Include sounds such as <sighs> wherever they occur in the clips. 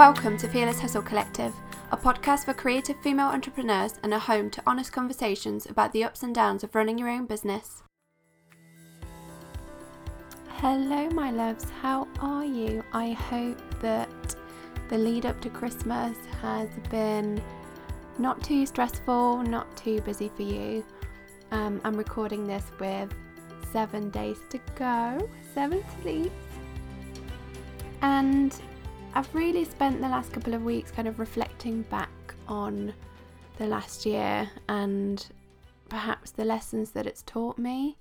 Welcome to Fearless Hustle Collective, a podcast for creative female entrepreneurs and a home to honest conversations about the ups and downs of running your own business. Hello, my loves, how are you? I hope that the lead up to Christmas has been not too stressful, not too busy for you. Um, I'm recording this with seven days to go, seven sleeps. And I've really spent the last couple of weeks kind of reflecting back on the last year and perhaps the lessons that it's taught me.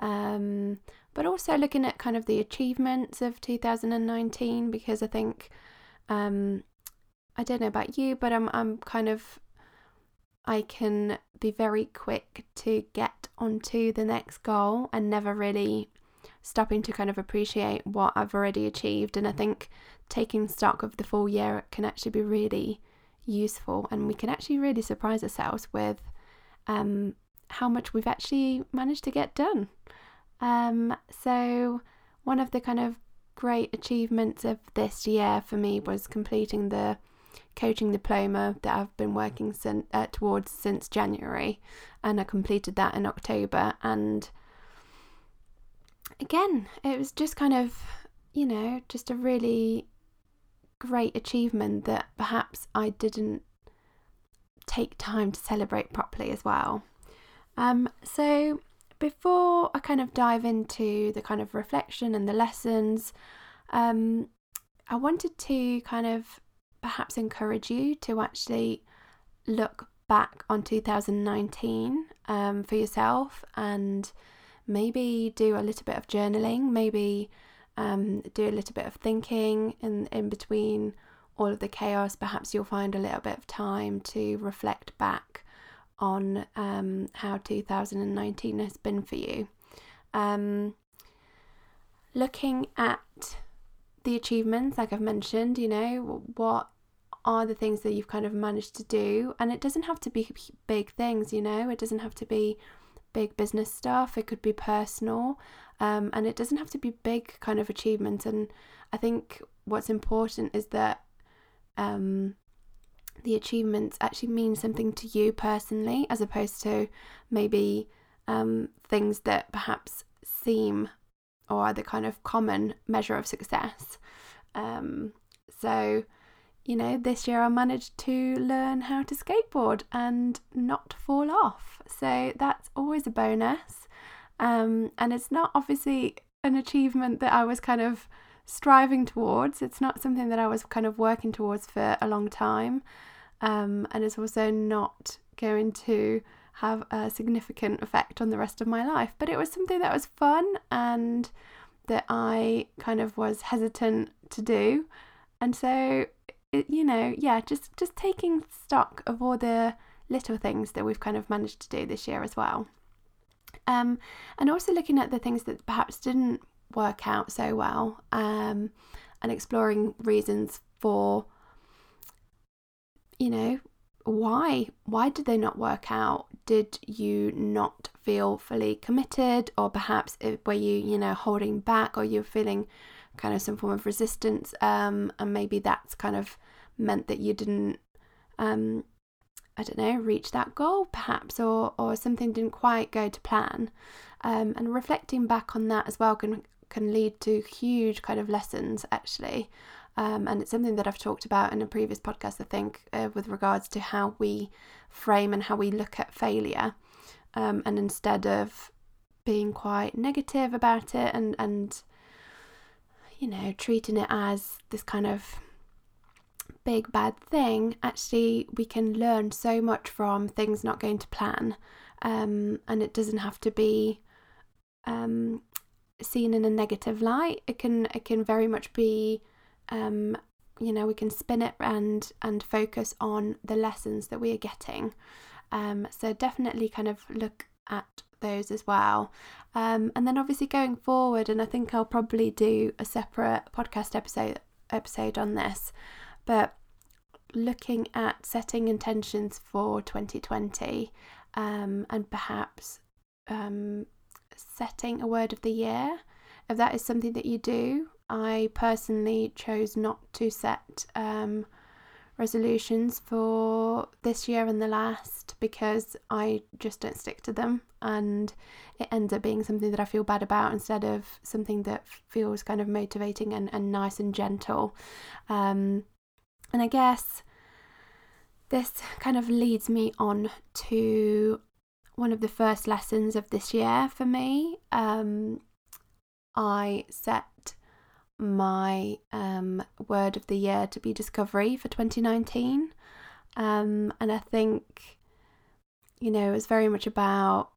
Um, but also looking at kind of the achievements of 2019 because I think um, I don't know about you, but I'm I'm kind of I can be very quick to get onto the next goal and never really stopping to kind of appreciate what I've already achieved. And I think taking stock of the full year can actually be really useful, and we can actually really surprise ourselves with um, how much we've actually managed to get done. Um, so, one of the kind of great achievements of this year for me was completing the coaching diploma that I've been working sin- uh, towards since January, and I completed that in October. And again, it was just kind of, you know, just a really great achievement that perhaps I didn't take time to celebrate properly as well. Um, so, before I kind of dive into the kind of reflection and the lessons, um, I wanted to kind of perhaps encourage you to actually look back on 2019 um, for yourself and maybe do a little bit of journaling, maybe um, do a little bit of thinking in, in between all of the chaos. Perhaps you'll find a little bit of time to reflect back on um, how 2019 has been for you. Um, looking at the achievements, like I've mentioned, you know, what are the things that you've kind of managed to do? And it doesn't have to be big things, you know, it doesn't have to be big business stuff, it could be personal, um, and it doesn't have to be big kind of achievements. And I think what's important is that um, the achievements actually mean something to you personally, as opposed to maybe um, things that perhaps seem or are the kind of common measure of success. Um, so, you know, this year I managed to learn how to skateboard and not fall off. So that's always a bonus. Um, and it's not obviously an achievement that I was kind of striving towards. It's not something that I was kind of working towards for a long time. Um, and it's also not going to have a significant effect on the rest of my life. But it was something that was fun and that I kind of was hesitant to do. And so, you know, yeah, just just taking stock of all the little things that we've kind of managed to do this year as well. Um, and also looking at the things that perhaps didn't work out so well um, and exploring reasons for, you know, why why did they not work out did you not feel fully committed or perhaps it, were you you know holding back or you're feeling kind of some form of resistance um, and maybe that's kind of meant that you didn't um, I don't know reach that goal perhaps or or something didn't quite go to plan um, and reflecting back on that as well can can lead to huge kind of lessons actually um, and it's something that I've talked about in a previous podcast, I think, uh, with regards to how we frame and how we look at failure. Um, and instead of being quite negative about it and, and, you know, treating it as this kind of big bad thing, actually, we can learn so much from things not going to plan. Um, and it doesn't have to be um, seen in a negative light. It can it can very much be um, you know we can spin it and and focus on the lessons that we are getting um, so definitely kind of look at those as well. Um, and then obviously going forward and i think i'll probably do a separate podcast episode episode on this but looking at setting intentions for 2020 um, and perhaps um, setting a word of the year. If that is something that you do I personally chose not to set um, resolutions for this year and the last because I just don't stick to them and it ends up being something that I feel bad about instead of something that feels kind of motivating and, and nice and gentle. Um, and I guess this kind of leads me on to one of the first lessons of this year for me. Um, I set my um, word of the year to be discovery for 2019. Um, and I think, you know, it was very much about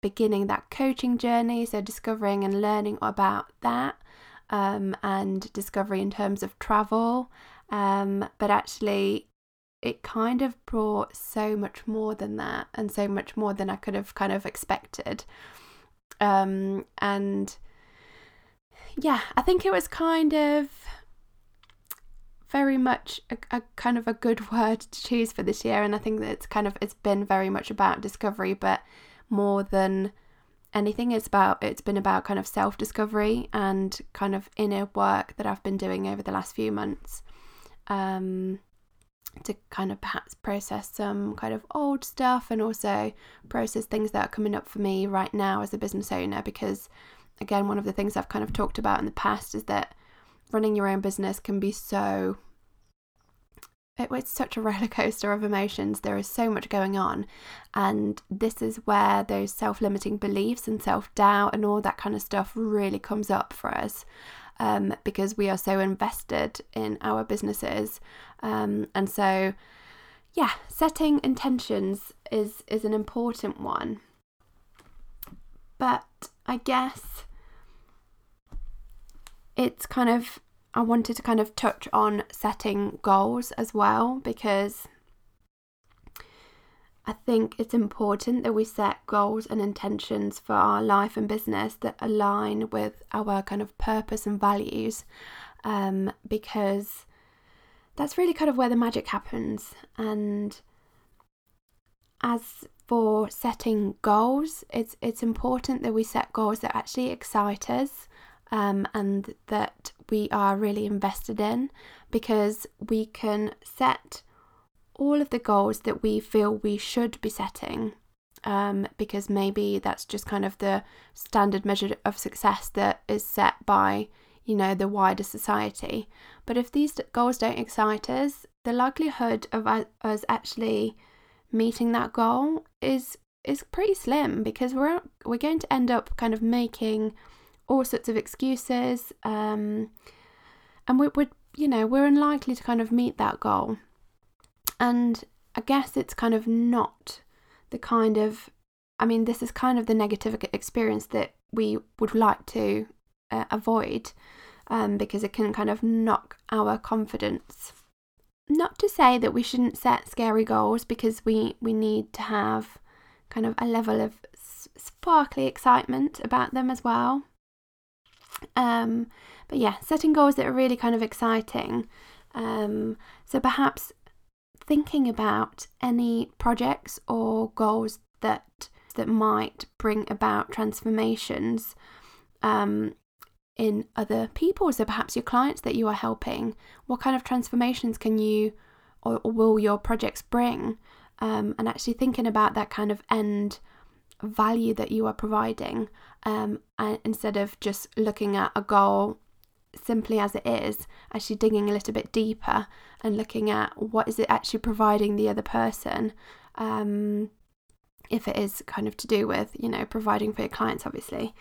beginning that coaching journey, so discovering and learning about that, um, and discovery in terms of travel. Um, but actually, it kind of brought so much more than that, and so much more than I could have kind of expected. Um, and yeah, I think it was kind of very much a, a, kind of a good <laughs> word to choose for this year and I think that it's kind of it's been very much about discovery but more than anything it's about it's been about kind of self-discovery and kind of inner work that I've been doing over the last few months um to kind of perhaps process some kind of old stuff and also process things that are coming up for me right now as a business owner because again, one of the things I've kind of talked about in the past is that running your own business can be so it, it's such a <laughs> roller coaster of emotions. There is so much going on. And this is where those self limiting beliefs and self doubt and all that kind of stuff really comes up for us um, because we are so invested in our businesses. Um, and so, yeah, setting intentions is, is an important one. But I guess it's kind of, I wanted to kind of touch on setting goals as well because I think it's important that we set goals and intentions for our life and business that align with our kind of purpose and values um, because that's really kind of where the magic happens. And as for setting goals, it's it's important that we set goals that actually excite us um, and that we are really invested in because we can set all of the goals that we feel we should be setting um, because maybe that's just kind of the standard measure of success that is set by you know the wider society. But if these goals don't excite us the likelihood of us actually meeting that goal is is pretty slim because we're we're going to end up kind of making all sorts of excuses um, and we would you know we're unlikely to kind of meet that goal. And i guess it's kind of not the kind of i mean this is kind of the negative experience that we would like to uh, avoid um, because it can kind of knock our confidence not to say that we shouldn't set scary goals because we we need to have kind of a level of sparkly excitement about them as well. Um but yeah setting goals that are really kind of exciting. Um so perhaps thinking about any projects or goals that that might bring about transformations um in other people. So perhaps your clients that you are helping, what kind of transformations can you or, or will your projects bring? Um, and actually thinking about that kind of end value that you are providing um, instead of just looking at a goal simply as it is, actually digging a little bit deeper and looking at what is it actually providing the other person. Um, if it is kind of to do with you know providing for your clients obviously.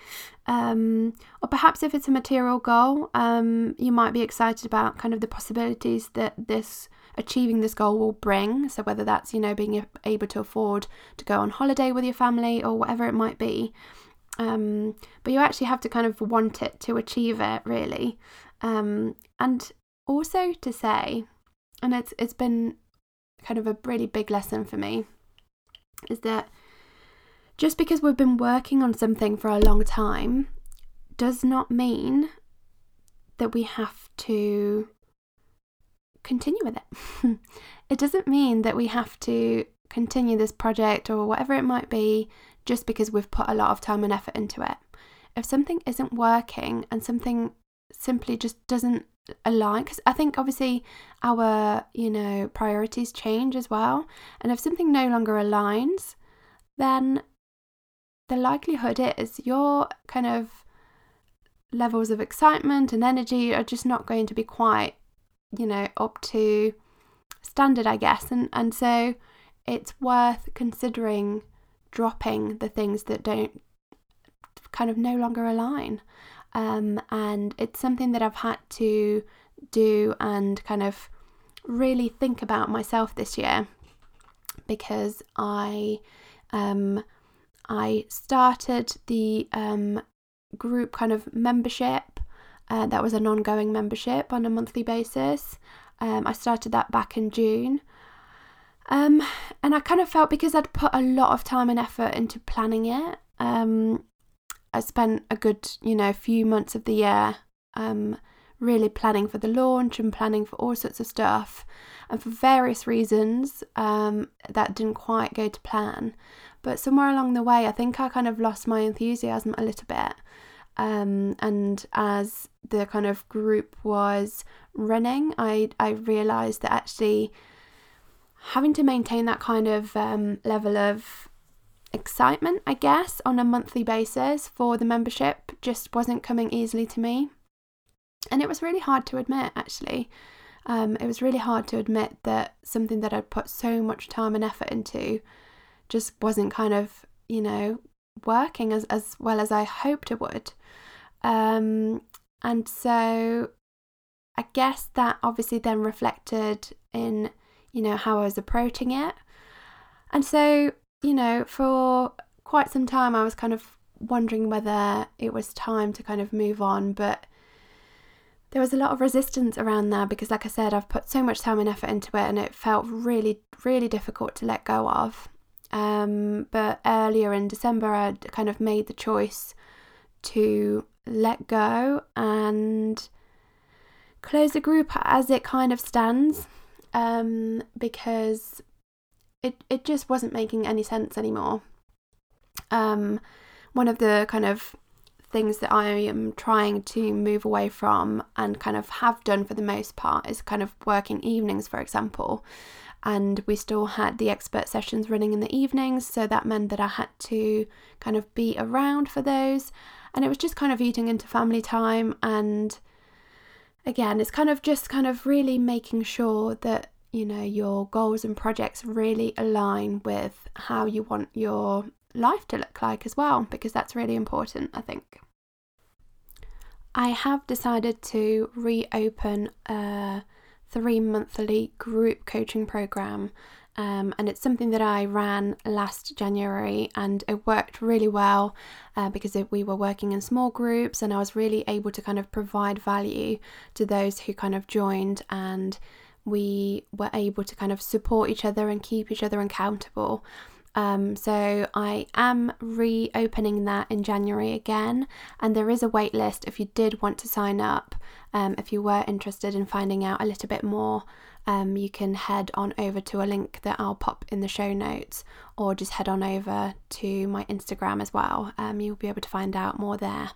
Um, or perhaps if it's a material goal um, you might be excited about kind of the possibilities that this achieving this goal will bring. So whether that's you know being able to afford to go on holiday with your family or whatever it might be. Um, but you actually have to kind of want it to achieve it really. Um, and also to say and it's it's been kind of a really big lesson for me is that just because we've been working on something for a long time does not mean that we have to continue with it. <laughs> it doesn't mean that we have to continue this project or whatever it might be just because we've put a lot of time and effort into it. If something isn't working and something simply just doesn't align because I think obviously our you know priorities change as well and if something no longer aligns then the likelihood is your kind of levels of excitement and energy are just not going to be quite you know up to standard I guess. And and so it's worth considering dropping the things that don't kind of no longer align. Um, and it's something that I've had to do and kind of really think about myself this year because I um, I started the um, group kind of membership. Uh, that was an ongoing membership on a monthly basis. Um, I started that back in June. Um, and I kind of felt because I'd put a lot of time and effort into planning it, um, I spent a good, you know, few months of the year um, really planning for the launch and planning for all sorts of stuff. And for various reasons, um, that didn't quite go to plan. But somewhere along the way, I think I kind of lost my enthusiasm a little bit. Um, and as the kind of group was running, I I realised that actually having to maintain that kind of um, level of excitement, I guess, on a monthly basis for the membership just wasn't coming easily to me. And it was really hard to admit, actually. Um, it was really hard to admit that something that I'd put so much time and effort into just wasn't kind of, you know, working as, as well as I hoped it would. Um, and so I guess that obviously then reflected in, you know, how I was approaching it. And so you know, for quite some time, I was kind of wondering whether it was time to kind of move on, but there was a lot of resistance around there because, like I said, I've put so much time and effort into it, and it felt really, really difficult to let go of. Um, but earlier in December, I'd kind of made the choice to let go and close the group as it kind of stands um, because it it just wasn't making any sense anymore. Um, one of the kind of things that I am trying to move away from and kind of have done for the most part is kind of working evenings, for example. And we still had the expert sessions running in the evenings, so that meant that I had to kind of be around for those. And it was just kind of eating into family time. And again, it's kind of just kind of really making sure that you know your goals and projects really align with how you want your life to look like as well because that's really important i think i have decided to reopen a three monthly group coaching program um, and it's something that I ran last January, and it worked really well uh, because it, we were working in small groups, and I was really able to kind of provide value to those who kind of joined and we were able to kind of support each other and keep each other accountable. Um, so I am reopening that in January again, and there is a wait list if you did want to sign up. Um, if you were interested in finding out a little bit more, um, you can head on over to a link that I'll pop in the show notes, or just head on over to my Instagram as well. Um, you'll be able to find out more there.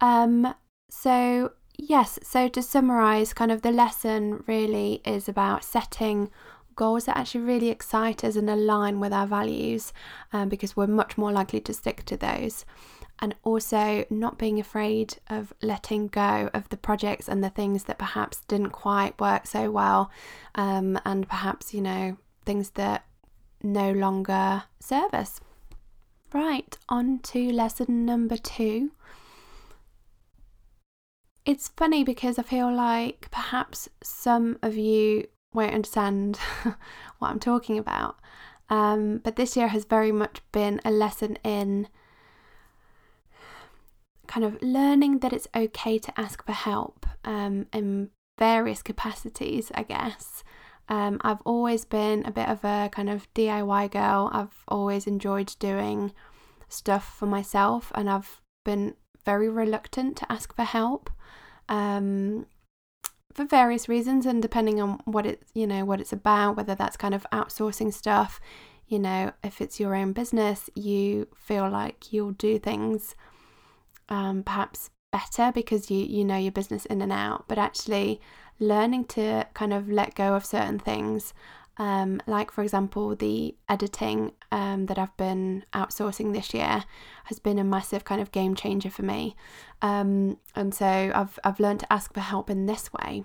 Um, so yes, so to summarize, kind of the lesson really is about setting goals that actually really excite us and align with our values um, because we're much more likely to stick to those. And also not being afraid of letting go of the projects and the things that perhaps didn't quite work so well, um, and perhaps, you know, things that no longer serve us. Right, on to lesson number two it's funny because I feel like perhaps some of you won't understand <laughs> what I'm talking about. Um, but this year has very much been a lesson in kind of learning that it's okay to ask for help um, in various capacities, I guess. Um, I've always been a bit of a kind of DIY girl. I've always enjoyed doing stuff for myself, and I've been very reluctant to ask for help um, for various reasons and depending on what it you know what it's about whether that's kind of outsourcing stuff you know if it's your own business you feel like you'll do things um, perhaps better because you you know your business in and out, but actually learning to kind of let go of certain things. Um, like for example, the editing um, that I've been outsourcing this year has been a massive kind of game changer for me, um, and so I've I've learned to ask for help in this way.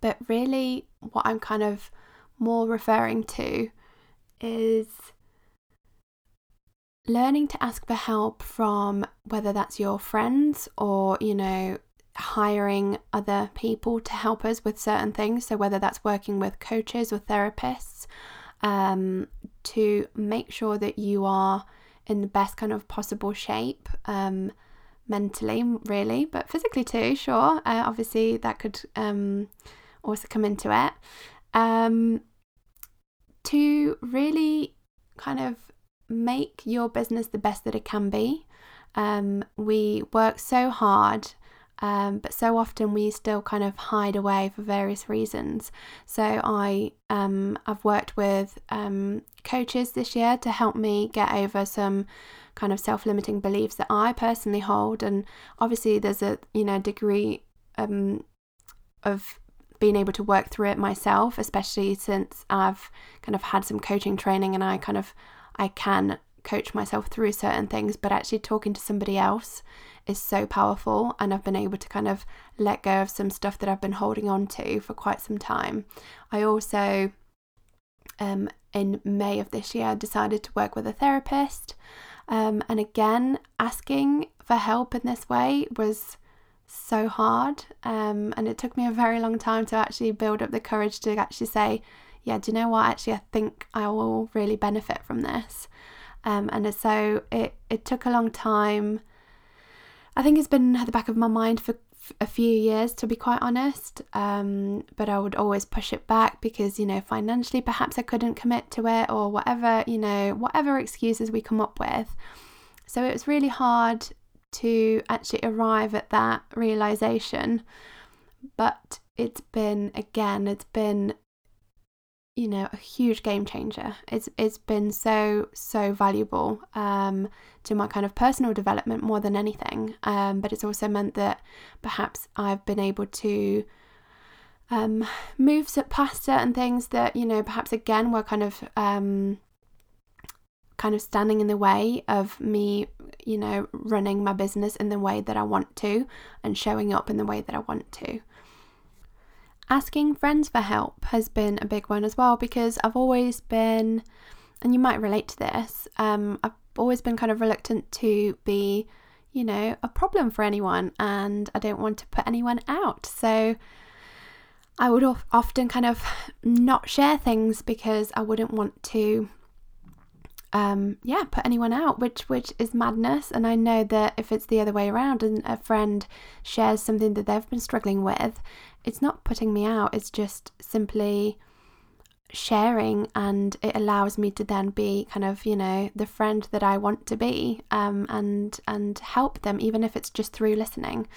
But really, what I'm kind of more referring to is learning to ask for help from whether that's your friends or, you know, hiring other people to help us with certain things. So, whether that's working with coaches or therapists, um, to make sure that you are in the best kind of possible shape. Um, mentally, really, but physically too, sure. Uh, obviously, that could um, also come into it. Um, to really kind of make your business the best that it can be. Um, we work so hard, um, but so often we still kind of hide away for various reasons. So I um, I've worked with um, coaches this year to help me get over some kind of self-limiting beliefs that I personally hold, and obviously there's a you know degree um, of being able to work through it myself, especially since I've kind of had some coaching training and I kind of I can coach myself through certain things, but actually talking to somebody else is so powerful and I've been able to kind of let go of some stuff that I've been holding on to for quite some time. I also um in May of this year decided to work with a therapist. Um, and again, asking for help in this way was so hard. Um, and it took me a very long time to actually build up the courage to actually say, yeah, do you know what? Actually, I think I will really benefit from this. Um, and so it, it took a long time. I think it's been at the back of my mind for a few years, to be quite honest. Um, but I would always push it back because, you know, financially perhaps I couldn't commit to it or whatever, you know, whatever excuses we come up with. So it was really hard to actually arrive at that realization. But it's been, again, it's been, you know, a huge game changer. It's, it's been so, so valuable um, to my kind of personal development more than anything. Um, but it's also meant that perhaps I've been able to um, move past certain things that, you know, perhaps again were kind of um, kind of standing in the way of me, you know, running my business in the way that I want to and showing up in the way that I want to. Asking friends for help has been a big one as well because I've always been, and you might relate to this, um, I've always been kind of reluctant to be, you know, a problem for anyone and I don't want to put anyone out. So I would often kind of not share things because I wouldn't want to um, yeah, put anyone out, which which is madness. And I know that if it's the other way around and a friend shares something that they've been struggling with, it's not putting me out. It's just simply sharing, and it allows me to then be kind of you know the friend that I want to be, um, and and help them even if it's just through listening.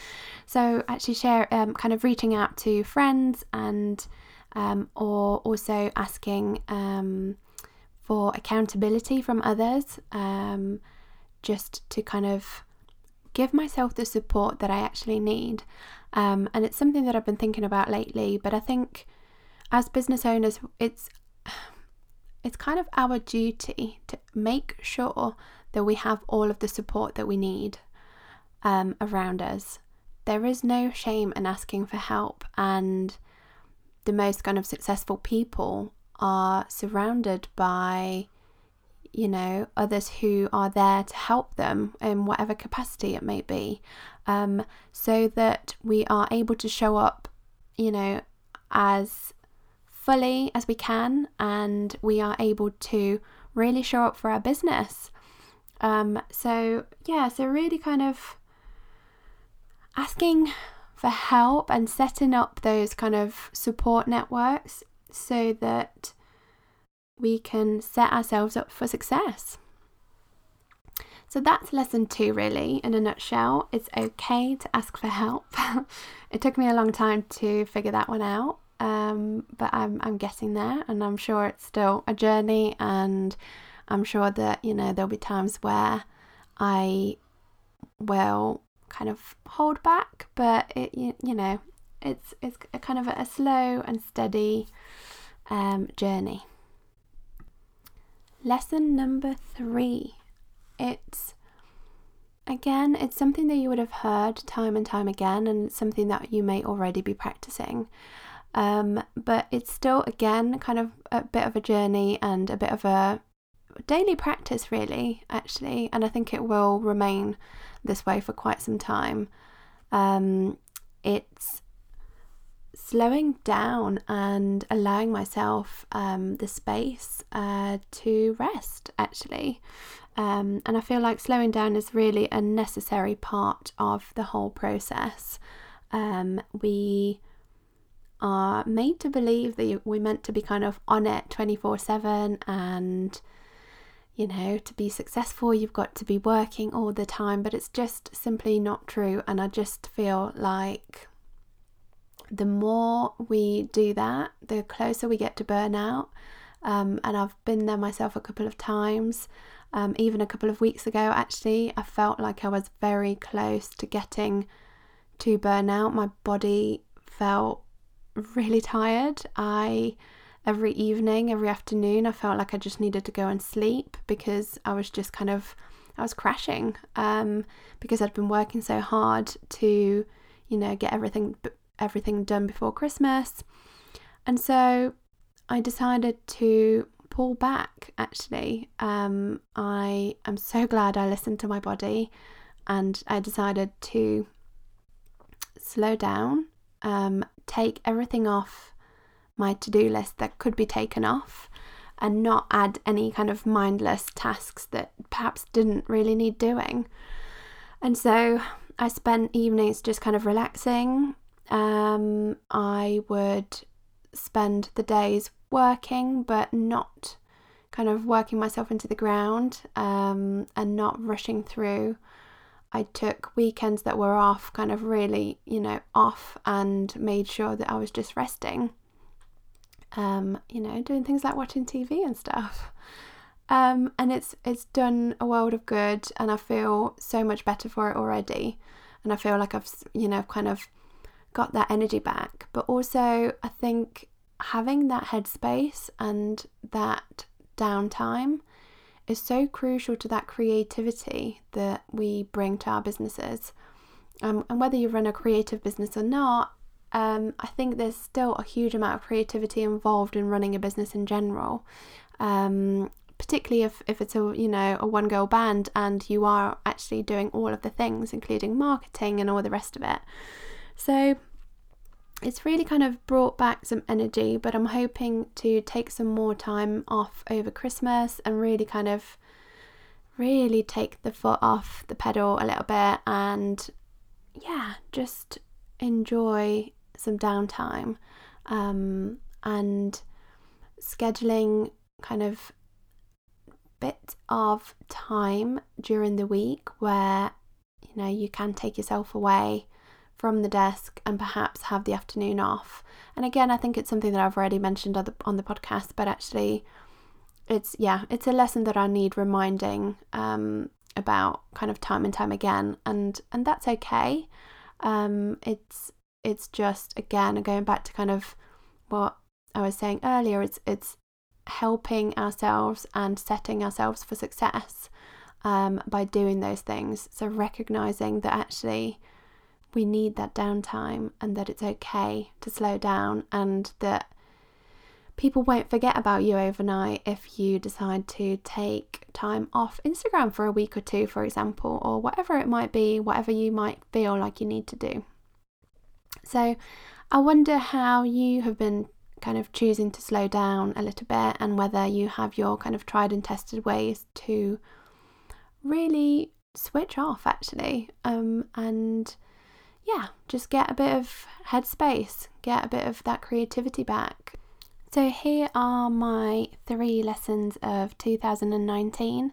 So actually share, um, kind of reaching out to friends and um, or also asking um for accountability from others, um, just to kind of give myself the support that I actually need. Um, and it's something that I've been thinking about lately, but I think as business owners, it's <sighs> it's kind of our duty to make sure that we have all of the support that we need um, around us. There is no shame in asking for help, and the most kind of successful people are surrounded by you know others who are there to help them in whatever capacity it may be. Um, so that we are able to show up you know as fully as we can and we are able to really show up for our business. Um, so yeah so really kind of asking for help and setting up those kind of support networks so that we can set ourselves up for success. So that's lesson two, really, in a nutshell. It's okay to ask for help. <laughs> it took me a long time to figure that one out, um, but I'm, I'm getting there, and I'm sure it's still a journey. And I'm sure that, you know, there'll be times where I will kind of hold back, but it you, you know it's it's a kind of a slow and steady um, journey. Lesson number three. It's again, it's something that you would have heard time and time again, and it's something that you may already be practicing. Um, but it's still, again, kind of a bit of a journey and a bit of a daily practice, really, actually. And I think it will remain this way for quite some time. Um, it's slowing down and allowing myself um, the space uh, to rest, actually. Um, and I feel like slowing down is really a necessary part of the whole process. Um, we are made to believe that we're meant to be kind of on it 24 7 and you know to be successful you've got to be working all the time but it's just simply not true and i just feel like the more we do that the closer we get to burnout. Um, and i've been there myself a couple of times. Um, even a couple of weeks ago actually i felt like i was very close to getting to burnout. My body felt really tired. I every evening, every afternoon, I felt like I just needed to go and sleep because I was just kind of I was crashing um, because I'd been working so hard to, you know, get everything everything done before Christmas, and so I decided to pull back. Actually, um, I am so <laughs> glad I listened to my body, and I decided to slow down um, take everything off my to do list that could be taken off and not add any kind of mindless tasks that perhaps didn't really need doing. And so I spent evenings just kind of relaxing. Um, I would spend the days working, but not kind of working myself into the ground um, and not rushing through I took weekends that were off, kind of really, you know, off and made sure that I was just resting. Um, you know, doing things like watching TV and stuff. Um, and it's it's done a world of good and I feel so much better for it already. And I feel like I've, you know, kind of got that energy back. But also I think having that headspace and that downtime is so crucial to that creativity that we bring to our businesses. Um, and whether you run a creative business or not, um, I think there's still a huge amount of creativity involved in running a business in general. Um, particularly if, if it's a you know a one girl band and you are actually doing all of the things including marketing and all the rest of it so it's really kind of brought back some energy, but I'm hoping to take some more time off over Christmas and really kind of really take the foot off the pedal a little bit and yeah, just enjoy some downtime um, and scheduling kind of bit of time during the week where you know you can take yourself away from the desk and perhaps have the afternoon off. And again, I think it's something that I've already mentioned on the, on the podcast, but actually, it's yeah, it's a lesson that I need reminding um, about kind of time and time again, and and that's okay. Um, it's it's just again going back to kind of what I was saying earlier. It's it's helping ourselves and setting ourselves for success um, by doing those things. So recognizing that actually we need that downtime and that it's okay to slow down and that people won't forget about you overnight if you decide to take time off Instagram for a week or two, for example, or whatever it might be, whatever you might feel like you need to do. So, I wonder how you have been kind of choosing to slow down a little bit and whether you have your kind of tried and tested ways to really switch off actually um, and yeah, just get a bit of headspace, get a bit of that creativity back. So, here are my three lessons of 2019.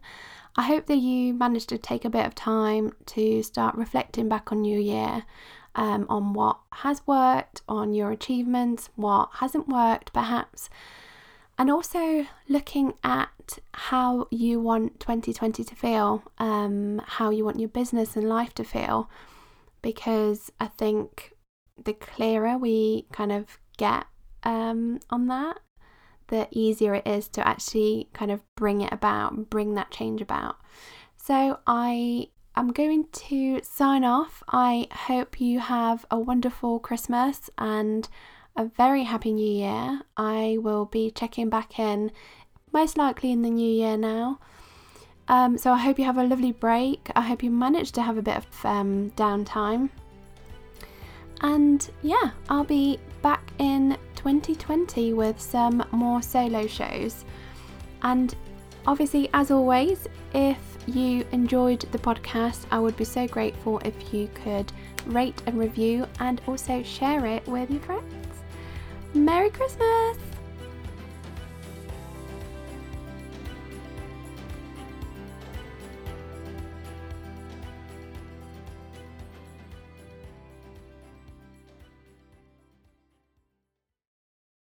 I hope that you managed to take a bit of time to start reflecting back on your year, um, on what has worked, on your achievements, what hasn't worked, perhaps, and also looking at how you want 2020 to feel, um, how you want your business and life to feel because I think the clearer we kind of get um, on that, the easier it is to actually kind of bring it about, bring that change about. So I am going to sign off. I hope you have a wonderful Christmas and a very happy new year. I will be checking back in most likely in the new year now. Um, so I hope you have a lovely break. I hope you manage to have a bit of um, downtime. And yeah, I'll be back in 2020 with some more solo shows. And obviously, as always, if you enjoyed the podcast, I would be so grateful if you could rate and review and also share it with your friends. Merry Christmas!